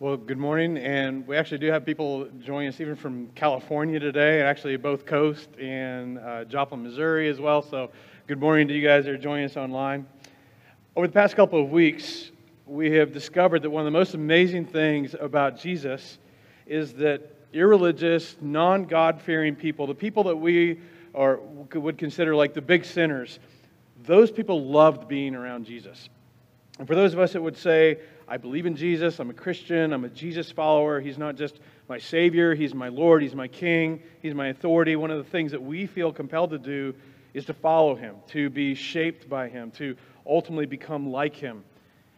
Well, good morning, and we actually do have people joining us even from California today, and actually both coast and uh, Joplin, Missouri as well. So, good morning to you guys that are joining us online. Over the past couple of weeks, we have discovered that one of the most amazing things about Jesus is that irreligious, non God fearing people, the people that we are, would consider like the big sinners, those people loved being around Jesus. And for those of us that would say, I believe in Jesus, I'm a Christian, I'm a Jesus follower, He's not just my Savior, He's my Lord, He's my King, He's my authority, one of the things that we feel compelled to do is to follow Him, to be shaped by Him, to ultimately become like Him.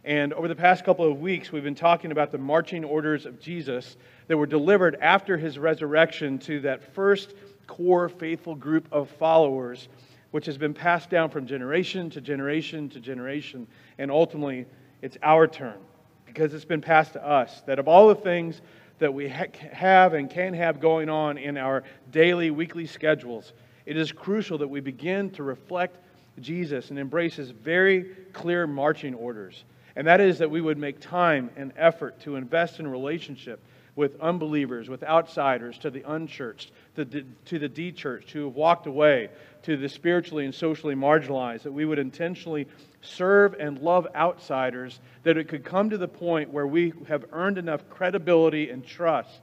And over the past couple of weeks, we've been talking about the marching orders of Jesus that were delivered after his resurrection to that first core faithful group of followers, which has been passed down from generation to generation to generation. And ultimately, it's our turn because it's been passed to us that of all the things that we ha- have and can have going on in our daily, weekly schedules, it is crucial that we begin to reflect Jesus and embrace his very clear marching orders. And that is that we would make time and effort to invest in relationship with unbelievers, with outsiders, to the unchurched, to the, to the de-churched, who have walked away, to the spiritually and socially marginalized, that we would intentionally serve and love outsiders, that it could come to the point where we have earned enough credibility and trust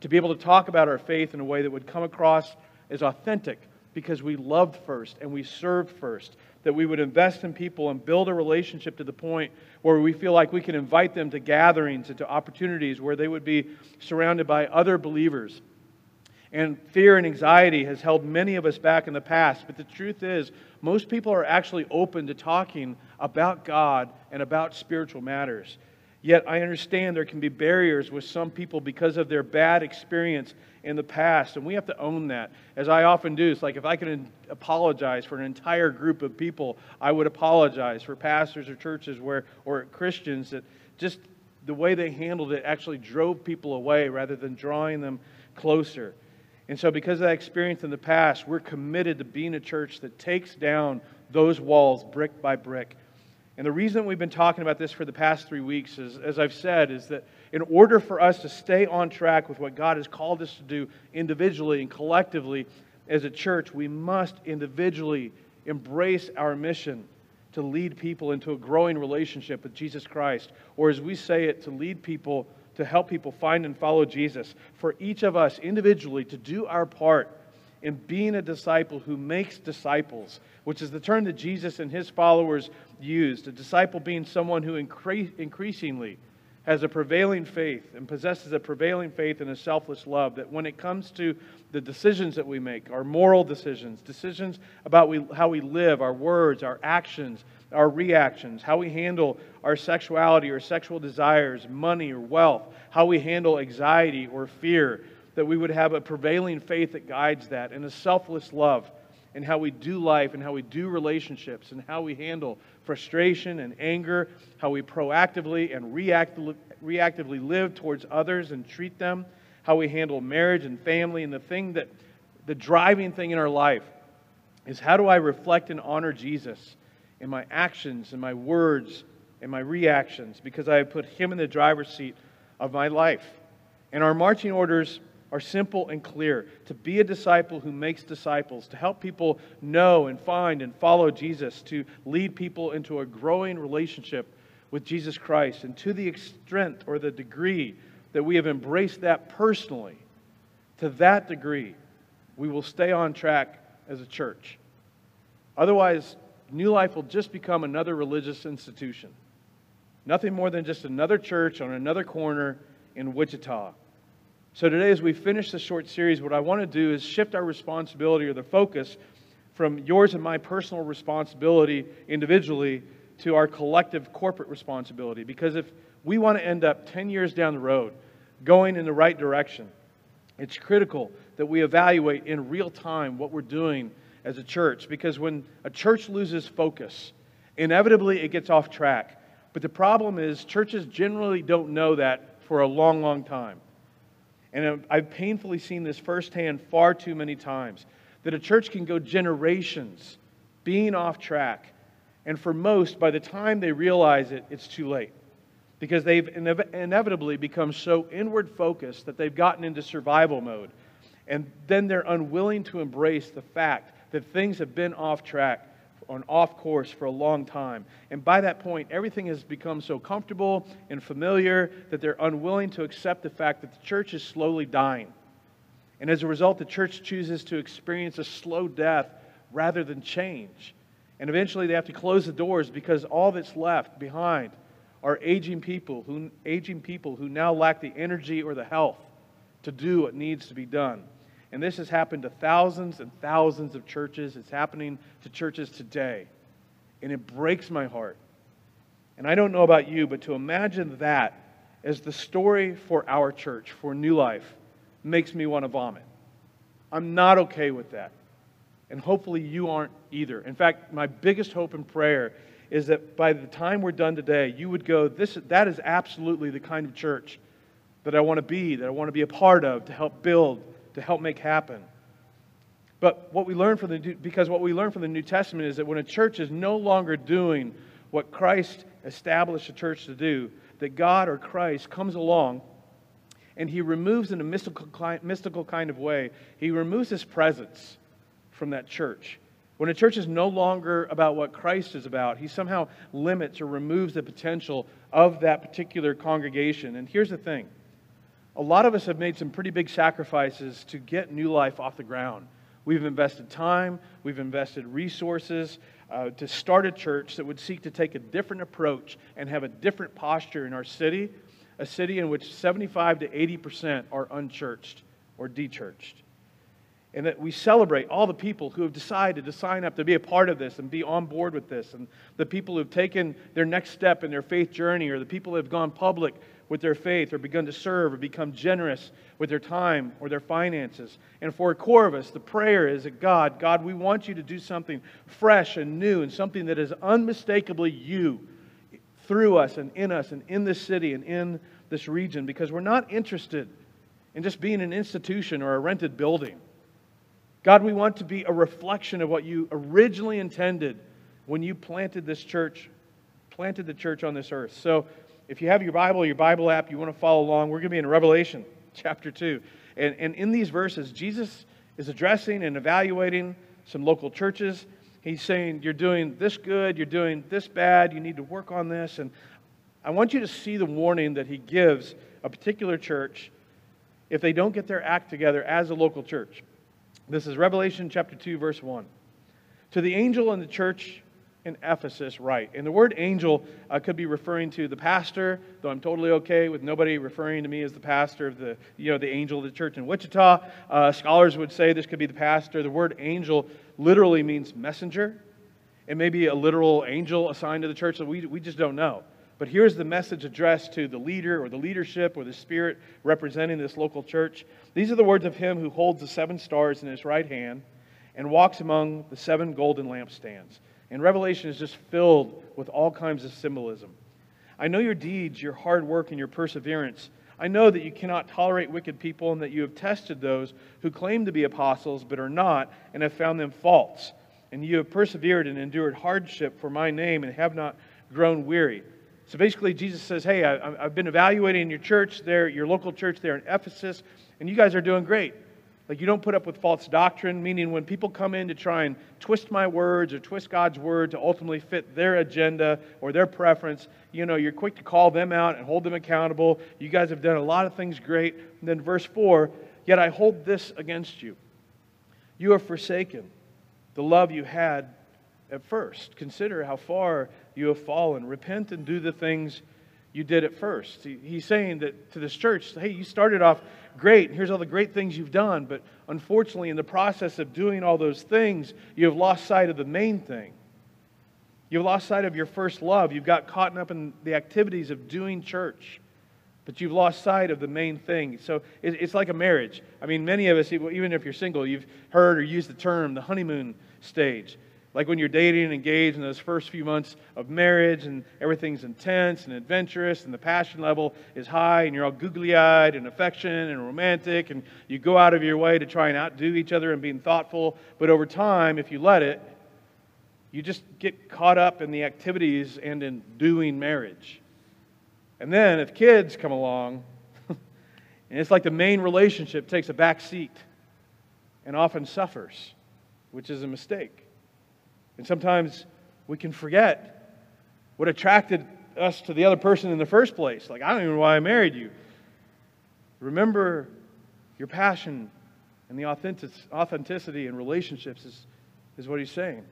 to be able to talk about our faith in a way that would come across as authentic because we loved first and we served first. That we would invest in people and build a relationship to the point where we feel like we can invite them to gatherings and to opportunities where they would be surrounded by other believers. And fear and anxiety has held many of us back in the past, but the truth is, most people are actually open to talking about God and about spiritual matters. Yet I understand there can be barriers with some people because of their bad experience in the past, and we have to own that. As I often do, it's like if I can apologize for an entire group of people, I would apologize for pastors or churches where, or Christians that just the way they handled it actually drove people away rather than drawing them closer. And so, because of that experience in the past, we're committed to being a church that takes down those walls brick by brick. And the reason we've been talking about this for the past three weeks is, as I've said, is that in order for us to stay on track with what God has called us to do individually and collectively as a church, we must individually embrace our mission to lead people into a growing relationship with Jesus Christ, or as we say it, to lead people, to help people find and follow Jesus. For each of us individually to do our part in being a disciple who makes disciples, which is the term that Jesus and his followers used. A disciple being someone who incre- increasingly has a prevailing faith and possesses a prevailing faith and a selfless love that when it comes to the decisions that we make, our moral decisions, decisions about we, how we live, our words, our actions, our reactions, how we handle our sexuality or sexual desires, money or wealth, how we handle anxiety or fear, that we would have a prevailing faith that guides that and a selfless love in how we do life and how we do relationships and how we handle frustration and anger, how we proactively and reactively, reactively live towards others and treat them, how we handle marriage and family, and the thing that the driving thing in our life is how do I reflect and honor Jesus in my actions, in my words, in my reactions, because I have put him in the driver's seat of my life. And our marching orders are simple and clear to be a disciple who makes disciples, to help people know and find and follow Jesus, to lead people into a growing relationship with Jesus Christ. And to the extent or the degree that we have embraced that personally, to that degree, we will stay on track as a church. Otherwise, New Life will just become another religious institution. Nothing more than just another church on another corner in Wichita. So today, as we finish this short series, what I want to do is shift our responsibility or the focus from yours and my personal responsibility individually to our collective corporate responsibility. Because if we want to end up 10 years down the road going in the right direction, it's critical that we evaluate in real time what we're doing as a church. Because when a church loses focus, inevitably it gets off track. But the problem is, churches generally don't know that for a long, long time. And I've painfully seen this firsthand far too many times that a church can go generations being off track. And for most, by the time they realize it, it's too late. because they've inev- inevitably become so inward focused that they've gotten into survival mode. And then they're unwilling to embrace the fact that things have been off track, on off course for a long time. And by that point, everything has become so comfortable and familiar that they're unwilling to accept the fact that the church is slowly dying. And as a result, the church chooses to experience a slow death rather than change. And eventually they have to close the doors because all that's left behind are aging people who, aging people who now lack the energy or the health to do what needs to be done. And this has happened to thousands and thousands of churches. It's happening to churches today. And it breaks my heart. And I don't know about you, but to imagine that as the story for our church, for New Life, makes me want to vomit. I'm not okay with that. And hopefully you aren't either. In fact, my biggest hope and prayer is that by the time we're done today, you would go, this, that is absolutely the kind of church that I want to be, that I want to be a part of, to help build, to help make happen. But what we learn from the because what we learn from the New Testament is that when a church is no longer doing what Christ established a church to do, that God or Christ comes along and he removes in a mystical, mystical kind of way, he removes his presence from that church. When a church is no longer about what Christ is about, he somehow limits or removes the potential of that particular congregation. And here's the thing a lot of us have made some pretty big sacrifices to get new life off the ground. We've invested time, we've invested resources uh, to start a church that would seek to take a different approach and have a different posture in our city, a city in which 75 to 80% are unchurched or dechurched and that we celebrate all the people who have decided to sign up to be a part of this and be on board with this, and the people who have taken their next step in their faith journey, or the people who have gone public with their faith, or begun to serve, or become generous with their time or their finances. And for a core of us, the prayer is that God, God, we want you to do something fresh and new, and something that is unmistakably you through us and in us and in this city and in this region, because we're not interested in just being an institution or a rented building. God, we want to be a reflection of what you originally intended when you planted this church, planted the church on this earth. So if you have your Bible, your Bible app, you want to follow along, we're going to be in Revelation chapter 2. And, and in these verses, Jesus is addressing and evaluating some local churches. He's saying, You're doing this good, you're doing this bad, you need to work on this. And I want you to see the warning that he gives a particular church if they don't get their act together as a local church. This is Revelation chapter 2, verse 1. To the angel in the church in Ephesus, right. And the word angel uh, could be referring to the pastor, though I'm totally okay with nobody referring to me as the pastor of the, you know, the angel of the church in Wichita. Uh, scholars would say this could be the pastor. The word angel literally means messenger. It may be a literal angel assigned to the church, so we, we just don't know. But here's the message addressed to the leader or the leadership or the spirit representing this local church. These are the words of him who holds the seven stars in his right hand and walks among the seven golden lampstands. And Revelation is just filled with all kinds of symbolism. I know your deeds, your hard work, and your perseverance. I know that you cannot tolerate wicked people and that you have tested those who claim to be apostles but are not and have found them false. And you have persevered and endured hardship for my name and have not grown weary. So basically, Jesus says, Hey, I, have been evaluating your church there, your local church there in Ephesus, and you guys are doing great. Like, you don't put up with false doctrine, meaning when people come in to try and twist my words or twist God's word to ultimately fit their agenda or their preference, you know, you're quick to call them out and hold them accountable. You guys have done a lot of things great. And then, verse 4 Yet I hold this against you. You have forsaken the love you had at first. Consider how far you have fallen. Repent and do the things you did at first. He's saying that to this church, hey, you started off great, here's all the great things you've done, but unfortunately, in the process of doing all those things, you have lost sight of the main thing. You've lost sight of your first love. You've got caught up in the activities of doing church, but you've lost sight of the main thing. So it's like a marriage. I mean, many of us, even if you're single, you've heard or used the term the honeymoon stage. Like when you're dating and engaged in those first few months of marriage and everything's intense and adventurous and the passion level is high and you're all googly eyed and affectionate and romantic and you go out of your way to try and outdo each other and being thoughtful. But over time, if you let it, you just get caught up in the activities and in doing marriage. And then if kids come along, and it's like the main relationship takes a back seat and often suffers, which is a mistake. And sometimes we can forget what attracted us to the other person in the first place. Like, I don't even know why I married you. Remember your passion and the authentic, authenticity in relationships is, is what he's saying.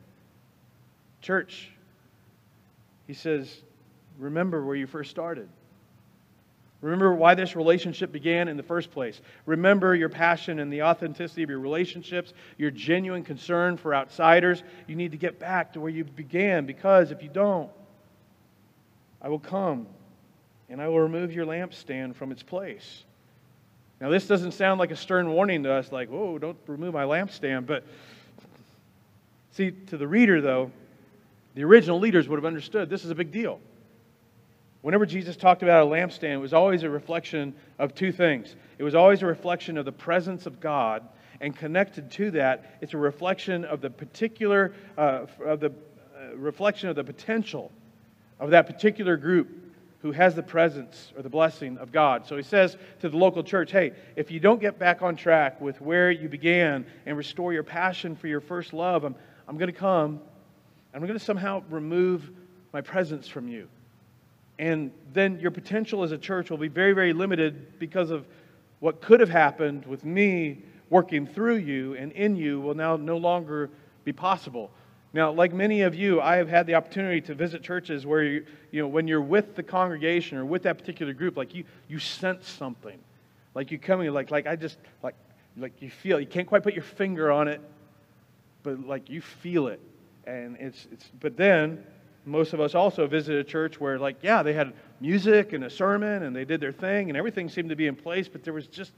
Church, he says, remember where you first started. Remember why this relationship began in the first place. Remember your passion and the authenticity of your relationships, your genuine concern for outsiders. You need to get back to where you began because if you don't, I will come and I will remove your lampstand from its place. Now, this doesn't sound like a stern warning to us, like, whoa, don't remove my lampstand. But see, to the reader, though, the original leaders would have understood this is a big deal. Whenever Jesus talked about a lampstand, it was always a reflection of two things. It was always a reflection of the presence of God, and connected to that, it's a reflection of the particular, uh, of the uh, reflection of the potential of that particular group who has the presence or the blessing of God. So he says to the local church, hey, if you don't get back on track with where you began and restore your passion for your first love, I'm, I'm going to come and I'm going to somehow remove my presence from you. And then your potential as a church will be very, very limited because of what could have happened with me working through you and in you will now no longer be possible. Now, like many of you, I have had the opportunity to visit churches where you, you know, when you're with the congregation or with that particular group, like you, you sense something. Like you come in, like, like I just, like, like you feel, you can't quite put your finger on it, but like you feel it. And it's, it's, but then most of us also visited a church where, like, yeah, they had music and a sermon and they did their thing and everything seemed to be in place, but there was just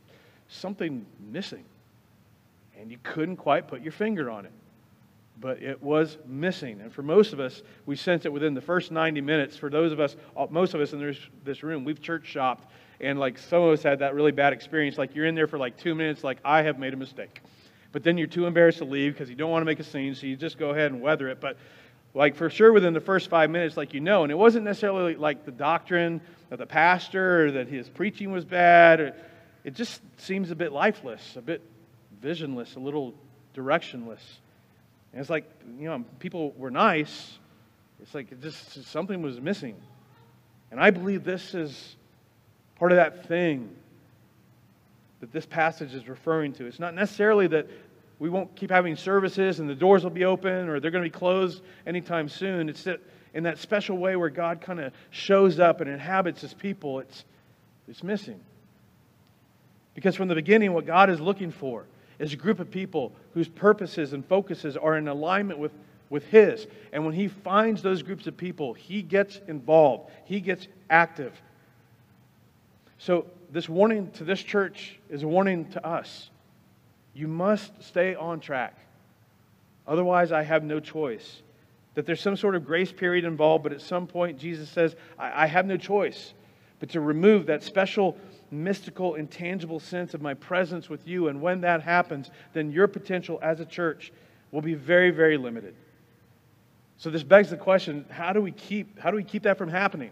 something missing. And you couldn't quite put your finger on it but it was missing. And for most of us, we sense it within the first 90 minutes. For those of us, uh, most of us in this, this room, we've church shopped, and like some of us had that really bad experience. Like you're in there for like two minutes, like I have made a mistake. But then you're too embarrassed to leave because you don't want to make a scene, so you just go ahead and weather it. But like for sure within the first five minutes, like you know, and it wasn't necessarily like the doctrine of the pastor or that his preaching was bad. Or, it just seems a bit lifeless, a bit visionless, a little directionless. And it's like, you know, people were nice. It's like it just something was missing. And I believe this is part of that thing that this passage is referring to. It's not necessarily that we won't keep having services and the doors will be open or they're going to be closed anytime soon. It's that in that special way where God kind of shows up and inhabits his people, it's, it's missing. Because from the beginning, what God is looking for is a group of people whose purposes and focuses are in alignment with, with His. And when He finds those groups of people, He gets involved, He gets active. So, this warning to this church is a warning to us. You must stay on track. Otherwise, I have no choice. That there's some sort of grace period involved, but at some point, Jesus says, I, I have no choice but to remove that special mystical, intangible sense of my presence with you. And when that happens, then your potential as a church will be very, very limited. So this begs the question, how do we keep, how do we keep that from happening?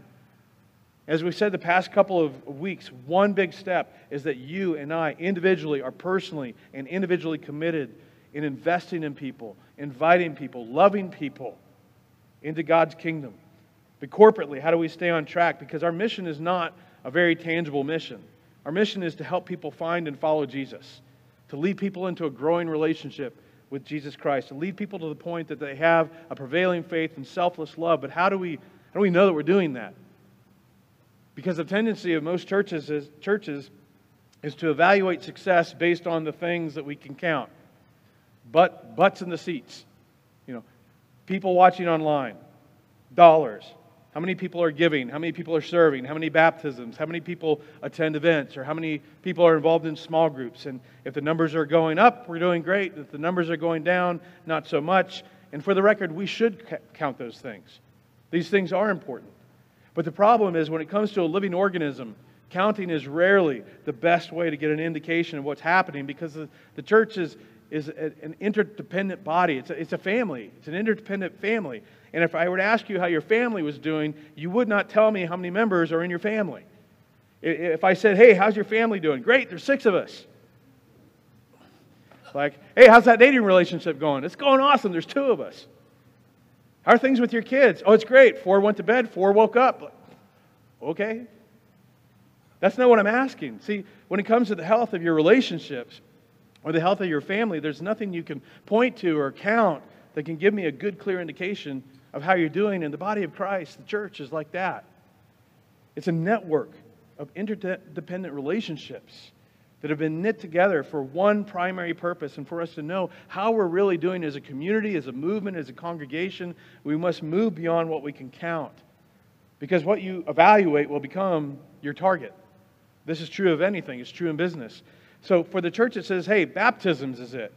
As we said the past couple of weeks, one big step is that you and I individually are personally and individually committed in investing in people, inviting people, loving people into God's kingdom. But corporately, how do we stay on track? Because our mission is not a very tangible mission. Our mission is to help people find and follow Jesus, to lead people into a growing relationship with Jesus Christ, to lead people to the point that they have a prevailing faith and selfless love. But how do we, how do we know that we're doing that? Because the tendency of most churches is, churches is to evaluate success based on the things that we can count. But butts in the seats. You know, people watching online, dollars, how many people are giving? How many people are serving? How many baptisms? How many people attend events? Or how many people are involved in small groups? And if the numbers are going up, we're doing great. If the numbers are going down, not so much. And for the record, we should count those things. These things are important. But the problem is when it comes to a living organism, counting is rarely the best way to get an indication of what's happening because the, church is, is an interdependent body. It's a, it's a family. It's an interdependent family. And if I were to ask you how your family was doing, you would not tell me how many members are in your family. If I said, hey, how's your family doing? Great, there's six of us. Like, hey, how's that dating relationship going? It's going awesome, there's two of us. How are things with your kids? Oh, it's great. Four went to bed, four woke up. Okay. That's not what I'm asking. See, when it comes to the health of your relationships or the health of your family, there's nothing you can point to or count that can give me a good, clear indication of how you're doing. And the body of Christ, the church is like that. It's a network of interdependent relationships that have been knit together for one primary purpose and for us to know how we're really doing as a community, as a movement, as a congregation. We must move beyond what we can count. Because what you evaluate will become your target. This is true of anything, it's true in business. So for the church, it says, hey, baptisms is it.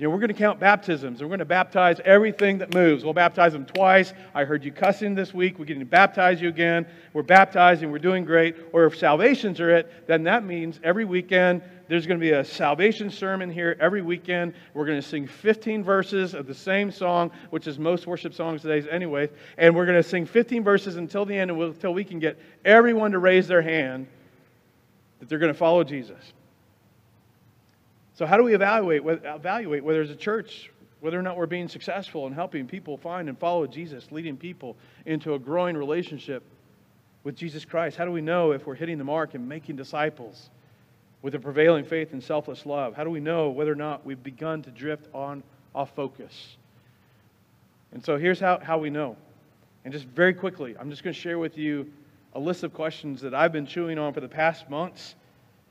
You know, we're going to count baptisms. We're going to baptize everything that moves. We'll baptize them twice. I heard you cussing this week. We're going to baptize you again. We're baptizing. We're doing great. Or if salvations are it, then that means every weekend there's going to be a salvation sermon here every weekend. We're going to sing 15 verses of the same song, which is most worship songs today, anyway. And we're going to sing 15 verses until the end, until we can get everyone to raise their hand that they're going to follow Jesus. So, how do we evaluate, evaluate whether as a church, whether or not we're being successful in helping people find and follow Jesus, leading people into a growing relationship with Jesus Christ? How do we know if we're hitting the mark and making disciples with a prevailing faith and selfless love? How do we know whether or not we've begun to drift on off focus? And so here's how, how we know. And just very quickly, I'm just going to share with you a list of questions that I've been chewing on for the past months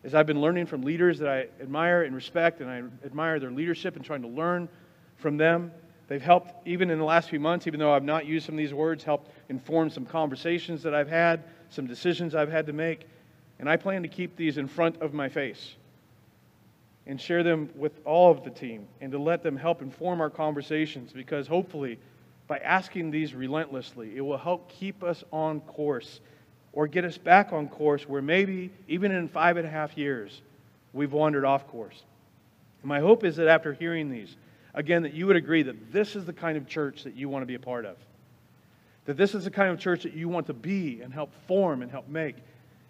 as I've been learning from leaders that I admire and respect, and I admire their leadership and trying to learn from them. They've helped, even in the last few months, even though I've not used some of these words, helped inform some conversations that I've had, some decisions I've had to make. And I plan to keep these in front of my face and share them with all of the team and to let them help inform our conversations because hopefully, by asking these relentlessly, it will help keep us on course or get us back on course where maybe even in five and a half years we've wandered off course. And my hope is that after hearing these, again, that you would agree that this is the kind of church that you want to be a part of. That this is the kind of church that you want to be and help form and help make.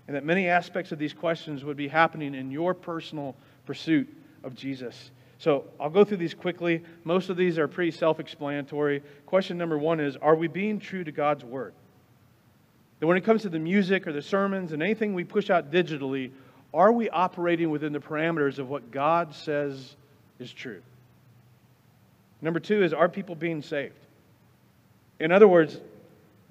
And that many aspects of these questions would be happening in your personal pursuit of Jesus. So I'll go through these quickly. Most of these are pretty self explanatory. Question number one is Are we being true to God's word? That when it comes to the music or the sermons and anything we push out digitally, are we operating within the parameters of what God says is true? Number two is, are people being saved? In other words,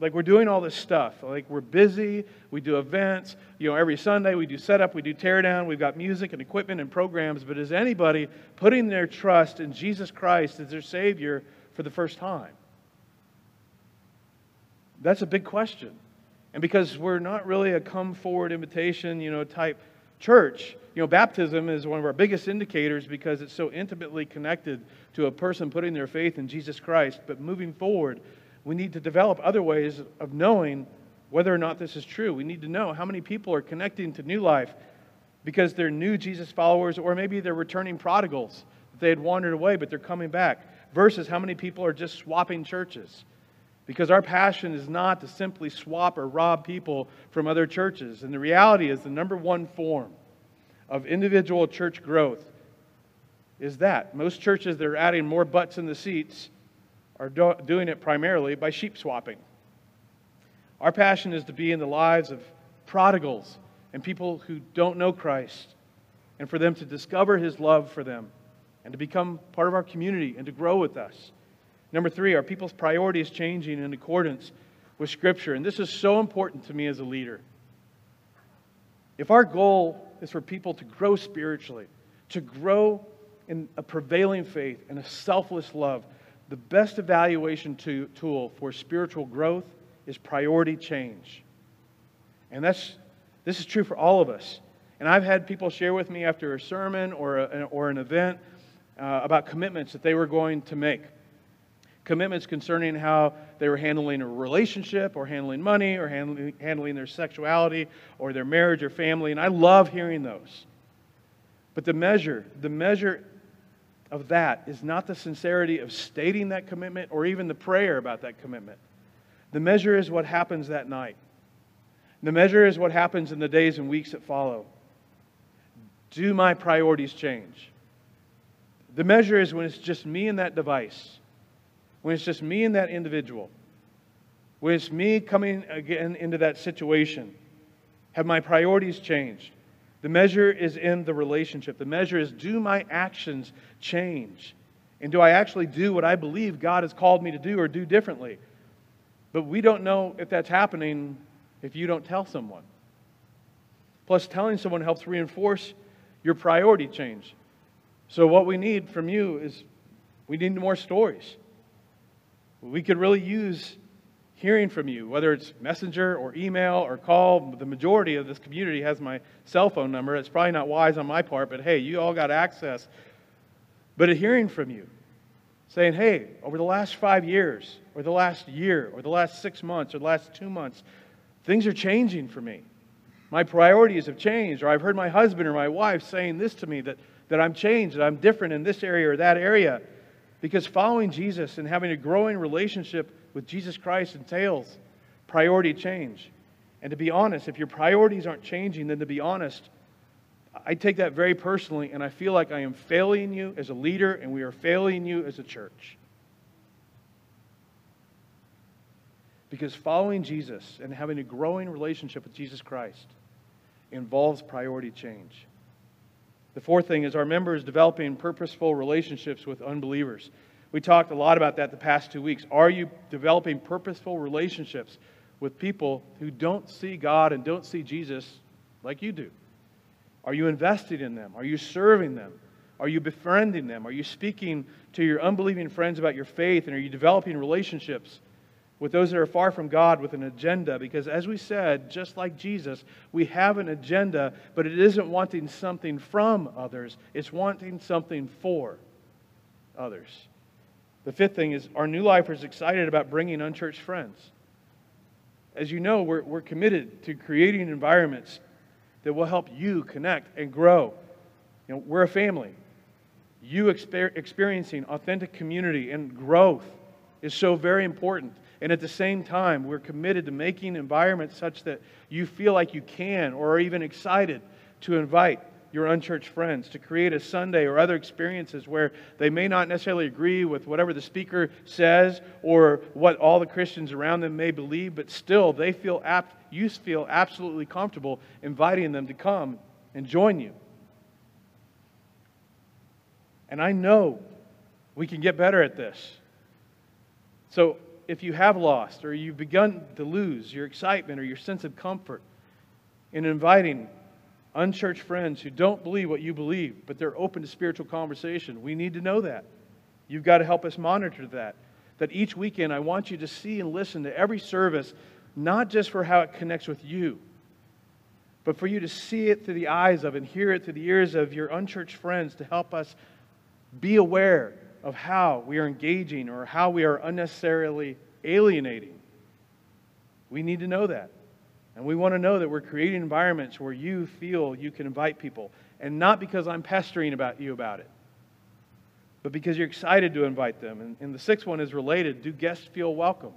like we're doing all this stuff. Like we're busy, we do events, you know, every Sunday we do setup, we do teardown, we've got music and equipment and programs, but is anybody putting their trust in Jesus Christ as their Savior for the first time? That's a big question. And because we're not really a come forward invitation, you know, type church, you know, baptism is one of our biggest indicators because it's so intimately connected to a person putting their faith in Jesus Christ. But moving forward, we need to develop other ways of knowing whether or not this is true. We need to know how many people are connecting to new life because they're new Jesus followers, or maybe they're returning prodigals. That they had wandered away, but they're coming back. Versus how many people are just swapping churches. Because our passion is not to simply swap or rob people from other churches. And the reality is, the number one form of individual church growth is that. Most churches that are adding more butts in the seats are do- doing it primarily by sheep swapping. Our passion is to be in the lives of prodigals and people who don't know Christ, and for them to discover his love for them and to become part of our community and to grow with us. Number three, are people's priorities changing in accordance with Scripture? And this is so important to me as a leader. If our goal is for people to grow spiritually, to grow in a prevailing faith and a selfless love, the best evaluation to, tool for spiritual growth is priority change. And that's, this is true for all of us. And I've had people share with me after a sermon or, a, or an event uh, about commitments that they were going to make commitments concerning how they were handling a relationship or handling money or handling, handling their sexuality or their marriage or family. And I love hearing those. But the measure, the measure of that is not the sincerity of stating that commitment or even the prayer about that commitment. The measure is what happens that night. The measure is what happens in the days and weeks that follow. Do my priorities change? The measure is when it's just me and that device, when it's just me and that individual, when it's me coming again into that situation. Have my priorities changed? The measure is in the relationship. The measure is do my actions change? And do I actually do what I believe God has called me to do or do differently? But we don't know if that's happening if you don't tell someone. Plus, telling someone helps reinforce your priority change. So, what we need from you is we need more stories. We could really use hearing from you, whether it's messenger or email or call. The majority of this community has my cell phone number. It's probably not wise on my part, but hey, you all got access. But a hearing from you, saying, hey, over the last five years, or the last year, or the last six months, or the last two months, things are changing for me. My priorities have changed, or I've heard my husband or my wife saying this to me that, that I'm changed, that I'm different in this area or that area. Because following Jesus and having a growing relationship with Jesus Christ entails priority change. And to be honest, if your priorities aren't changing, then to be honest, I take that very personally, and I feel like I am failing you as a leader, and we are failing you as a church. Because following Jesus and having a growing relationship with Jesus Christ involves priority change. The fourth thing is our members developing purposeful relationships with unbelievers. We talked a lot about that the past two weeks. Are you developing purposeful relationships with people who don't see God and don't see Jesus like you do? Are you investing in them? Are you serving them? Are you befriending them? Are you speaking to your unbelieving friends about your faith? And are you developing relationships with those that are far from God with an agenda? Because as we said, just like Jesus, we have an agenda, but it isn't wanting something from others, it's wanting something for others. The fifth thing is our new lifers excited about bringing unchurched friends. As you know, we're, we're committed to creating environments that will help you connect and grow. You know, we're a family. You exper- experiencing authentic community and growth is so very important. And at the same time, we're committed to making environments such that you feel like you can or are even excited to invite your unchurched friends, to create a Sunday or other experiences where they may not necessarily agree with whatever the speaker says or what all the Christians around them may believe, but still they feel apt, you feel absolutely comfortable inviting them to come and join you. And I know we can get better at this. So if you have lost or you've begun to lose your excitement or your sense of comfort in inviting unchurched friends who don't believe what you believe, but they're open to spiritual conversation. We need to know that. You've got to help us monitor that. That each weekend, I want you to see and listen to every service, not just for how it connects with you, but for you to see it through the eyes of and hear it through the ears of your unchurched friends to help us be aware of how we are engaging or how we are unnecessarily alienating. We need to know that. And we want to know that we're creating environments where you feel you can invite people. And not because I'm pestering about you about it, but because you're excited to invite them. And, and the sixth one is related do guests feel welcome?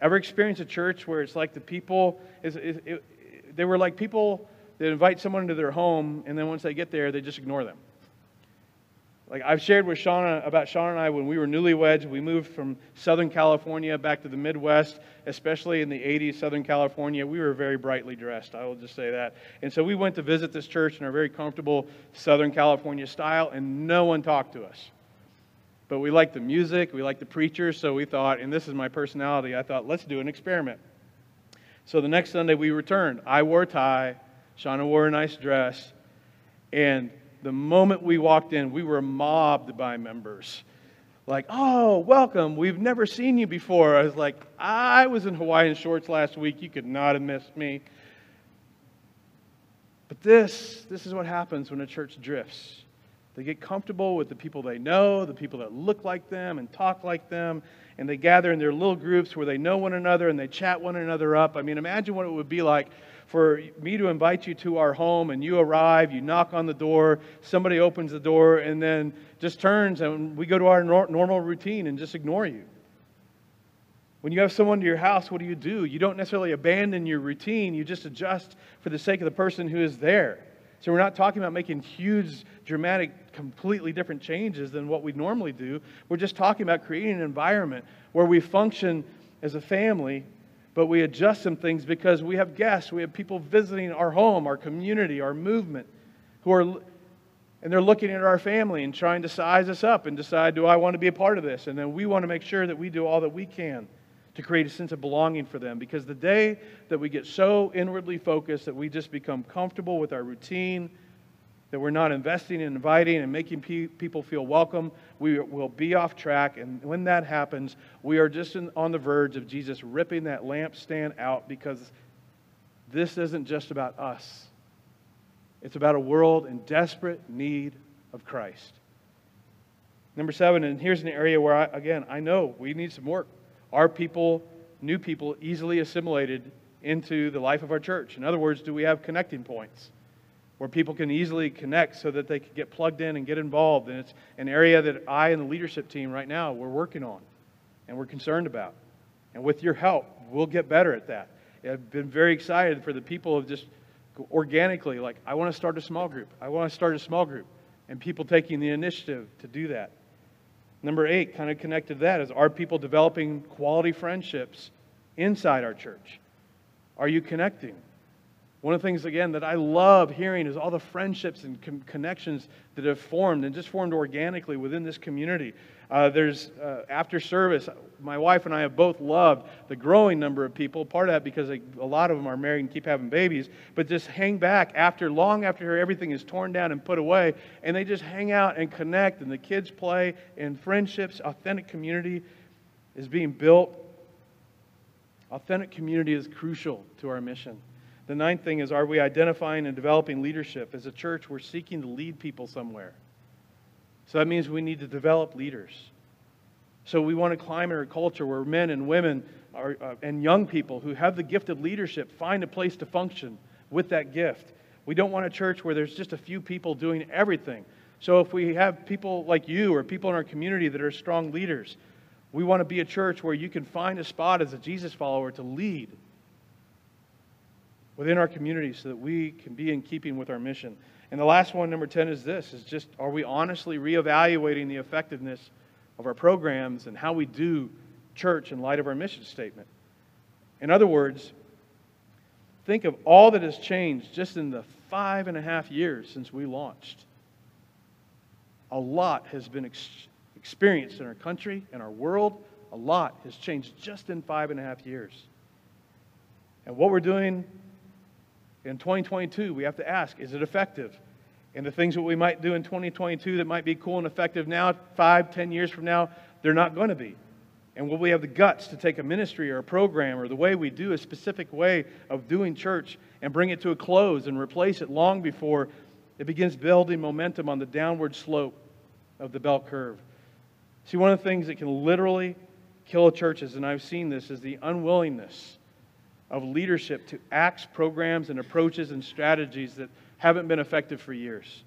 Ever experience a church where it's like the people, is, is, it, they were like people that invite someone into their home, and then once they get there, they just ignore them? Like I've shared with Shauna about Shauna and I when we were newlyweds, we moved from Southern California back to the Midwest, especially in the 80s, Southern California. We were very brightly dressed, I will just say that. And so we went to visit this church in our very comfortable Southern California style, and no one talked to us. But we liked the music, we liked the preachers, so we thought, and this is my personality, I thought, let's do an experiment. So the next Sunday we returned. I wore a tie, Shauna wore a nice dress, and the moment we walked in, we were mobbed by members. Like, oh, welcome. We've never seen you before. I was like, I was in Hawaiian shorts last week. You could not have missed me. But this, this is what happens when a church drifts. They get comfortable with the people they know, the people that look like them and talk like them, and they gather in their little groups where they know one another and they chat one another up. I mean, imagine what it would be like for me to invite you to our home and you arrive, you knock on the door, somebody opens the door, and then just turns and we go to our nor- normal routine and just ignore you. When you have someone to your house, what do you do? You don't necessarily abandon your routine, you just adjust for the sake of the person who is there. So we're not talking about making huge, dramatic, completely different changes than what we normally do. We're just talking about creating an environment where we function as a family, but we adjust some things because we have guests, we have people visiting our home, our community, our movement, who are, and they're looking at our family and trying to size us up and decide, do I want to be a part of this? And then we want to make sure that we do all that we can to create a sense of belonging for them. Because the day that we get so inwardly focused that we just become comfortable with our routine, that we're not investing in inviting and making pe- people feel welcome, we will be off track. And when that happens, we are just in, on the verge of Jesus ripping that lampstand out because this isn't just about us. It's about a world in desperate need of Christ. Number seven, and here's an area where, I, again, I know we need some work. Are people, new people, easily assimilated into the life of our church? In other words, do we have connecting points where people can easily connect so that they can get plugged in and get involved? And it's an area that I and the leadership team right now we're working on and we're concerned about. And with your help, we'll get better at that. I've been very excited for the people of just organically, like, I want to start a small group. I want to start a small group. And people taking the initiative to do that. Number eight, kind of connected to that, is are people developing quality friendships inside our church? Are you connecting? One of the things, again, that I love hearing is all the friendships and con- connections that have formed and just formed organically within this community. Uh, there's, uh, after service, my wife and I have both loved the growing number of people. Part of that because a lot of them are married and keep having babies, but just hang back after, long after everything is torn down and put away, and they just hang out and connect, and the kids play, and friendships, authentic community is being built. Authentic community is crucial to our mission. The ninth thing is are we identifying and developing leadership? As a church, we're seeking to lead people somewhere. So that means we need to develop leaders. So we want a climate or culture where men and women are, uh, and young people who have the gift of leadership find a place to function with that gift. We don't want a church where there's just a few people doing everything. So if we have people like you or people in our community that are strong leaders, we want to be a church where you can find a spot as a Jesus follower to lead within our community so that we can be in keeping with our mission. And the last one, number 10, is this is just are we honestly reevaluating the effectiveness of our programs and how we do church in light of our mission statement? In other words, think of all that has changed just in the five and a half years since we launched. A lot has been ex- experienced in our country and our world. A lot has changed just in five and a half years. And what we're doing in 2022, we have to ask is it effective? And the things that we might do in 2022 that might be cool and effective now, five, ten years from now, they're not going to be. And will we have the guts to take a ministry or a program or the way we do a specific way of doing church and bring it to a close and replace it long before it begins building momentum on the downward slope of the bell curve? See, one of the things that can literally kill churches, and I've seen this, is the unwillingness of leadership to acts, programs and approaches and strategies that haven't been effective for years.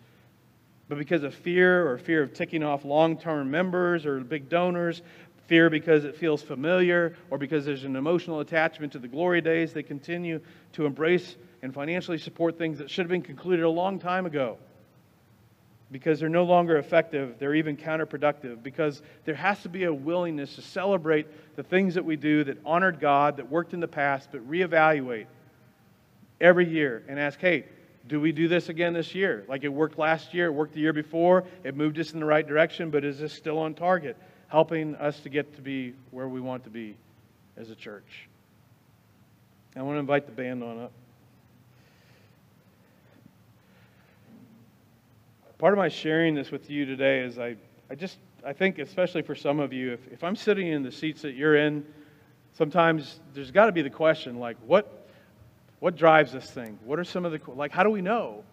But because of fear or fear of ticking off long term members or big donors, fear because it feels familiar, or because there's an emotional attachment to the glory days, they continue to embrace and financially support things that should have been concluded a long time ago. Because they're no longer effective, they're even counterproductive. Because there has to be a willingness to celebrate the things that we do that honored God, that worked in the past, but reevaluate every year and ask, hey, do we do this again this year? Like it worked last year, it worked the year before, it moved us in the right direction, but is this still on target? Helping us to get to be where we want to be as a church. I want to invite the band on up. Part of my sharing this with you today is I, I just, I think, especially for some of you, if, if I'm sitting in the seats that you're in, sometimes there's got to be the question like, what, what drives this thing? What are some of the, like, how do we know?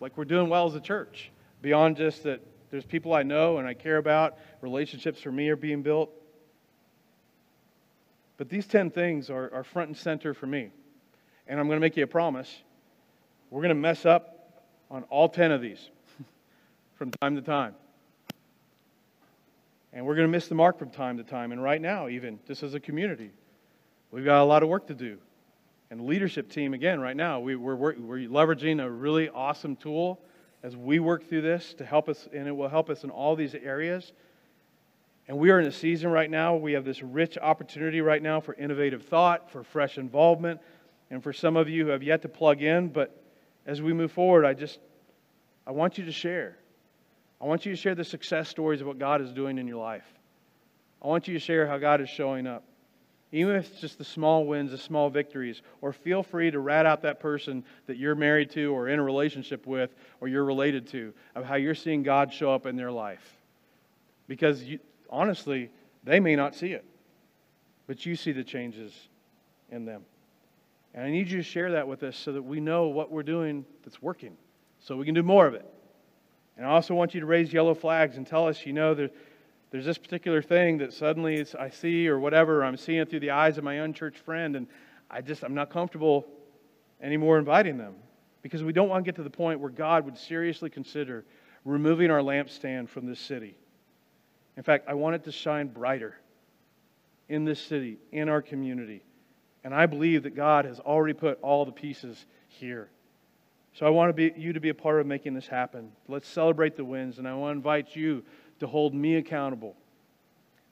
Like, we're doing well as a church. Beyond just that there's people I know and I care about, relationships for me are being built. But these 10 things are, are front and center for me. And I'm going to make you a promise. We're going to mess up on all 10 of these from time to time. And we're going to miss the mark from time to time. And right now, even, just as a community, we've got a lot of work to do. And the leadership team, again, right now, we, we're, we're leveraging a really awesome tool as we work through this to help us, and it will help us in all these areas. And we are in a season right now, we have this rich opportunity right now for innovative thought, for fresh involvement, and for some of you who have yet to plug in. But as we move forward, I just, I want you to share. I want you to share the success stories of what God is doing in your life. I want you to share how God is showing up. Even if it's just the small wins, the small victories, or feel free to rat out that person that you're married to or in a relationship with or you're related to of how you're seeing God show up in their life. Because you, honestly, they may not see it, but you see the changes in them. And I need you to share that with us so that we know what we're doing that's working, so we can do more of it. And I also want you to raise yellow flags and tell us, you know, that there's this particular thing that suddenly I see or whatever, I'm seeing through the eyes of my unchurched friend, and I just, I'm not comfortable anymore inviting them. Because we don't want to get to the point where God would seriously consider removing our lampstand from this city. In fact, I want it to shine brighter in this city, in our community. And I believe that God has already put all the pieces here. So I want to be, you to be a part of making this happen. Let's celebrate the wins, and I want to invite you to hold me accountable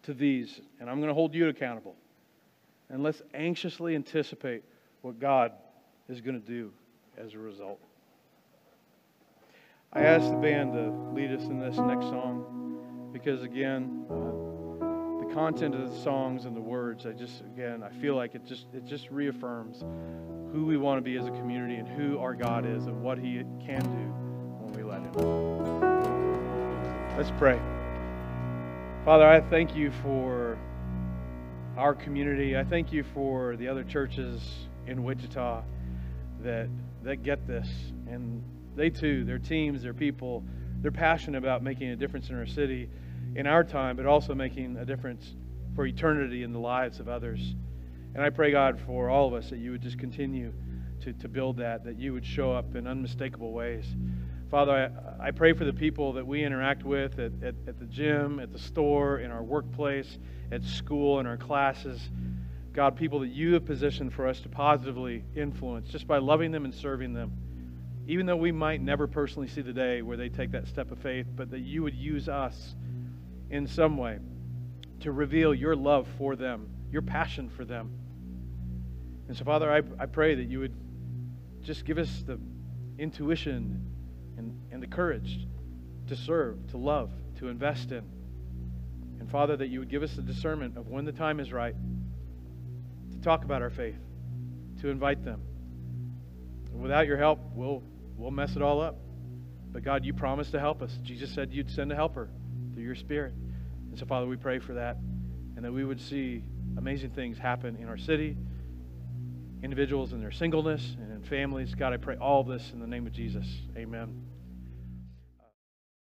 to these, and I'm going to hold you accountable. And let's anxiously anticipate what God is going to do as a result. I asked the band to lead us in this next song because, again, content of the songs and the words, I just, again, I feel like it just, it just reaffirms who we want to be as a community and who our God is and what He can do when we let Him. Let's pray. Father, I thank you for our community. I thank you for the other churches in Wichita that that get this and they too, their teams, their people, they're passionate about making a difference in our city in our time, but also making a difference for eternity in the lives of others. And I pray, God, for all of us that you would just continue to, to build that, that you would show up in unmistakable ways. Father, I, I pray for the people that we interact with at, at, at the gym, at the store, in our workplace, at school, in our classes. God, people that you have positioned for us to positively influence just by loving them and serving them. Even though we might never personally see the day where they take that step of faith, but that you would use us in some way to reveal your love for them, your passion for them. And so, Father, I, I pray that you would just give us the intuition and, and the courage to serve, to love, to invest in. And Father, that you would give us the discernment of when the time is right to talk about our faith, to invite them. Without your help, we'll, we'll mess it all up. But God, you promised to help us. Jesus said you'd send a helper through your Spirit. And so, Father, we pray for that and that we would see amazing things happen in our city individuals in their singleness and in families. God, I pray all this in the name of Jesus. Amen.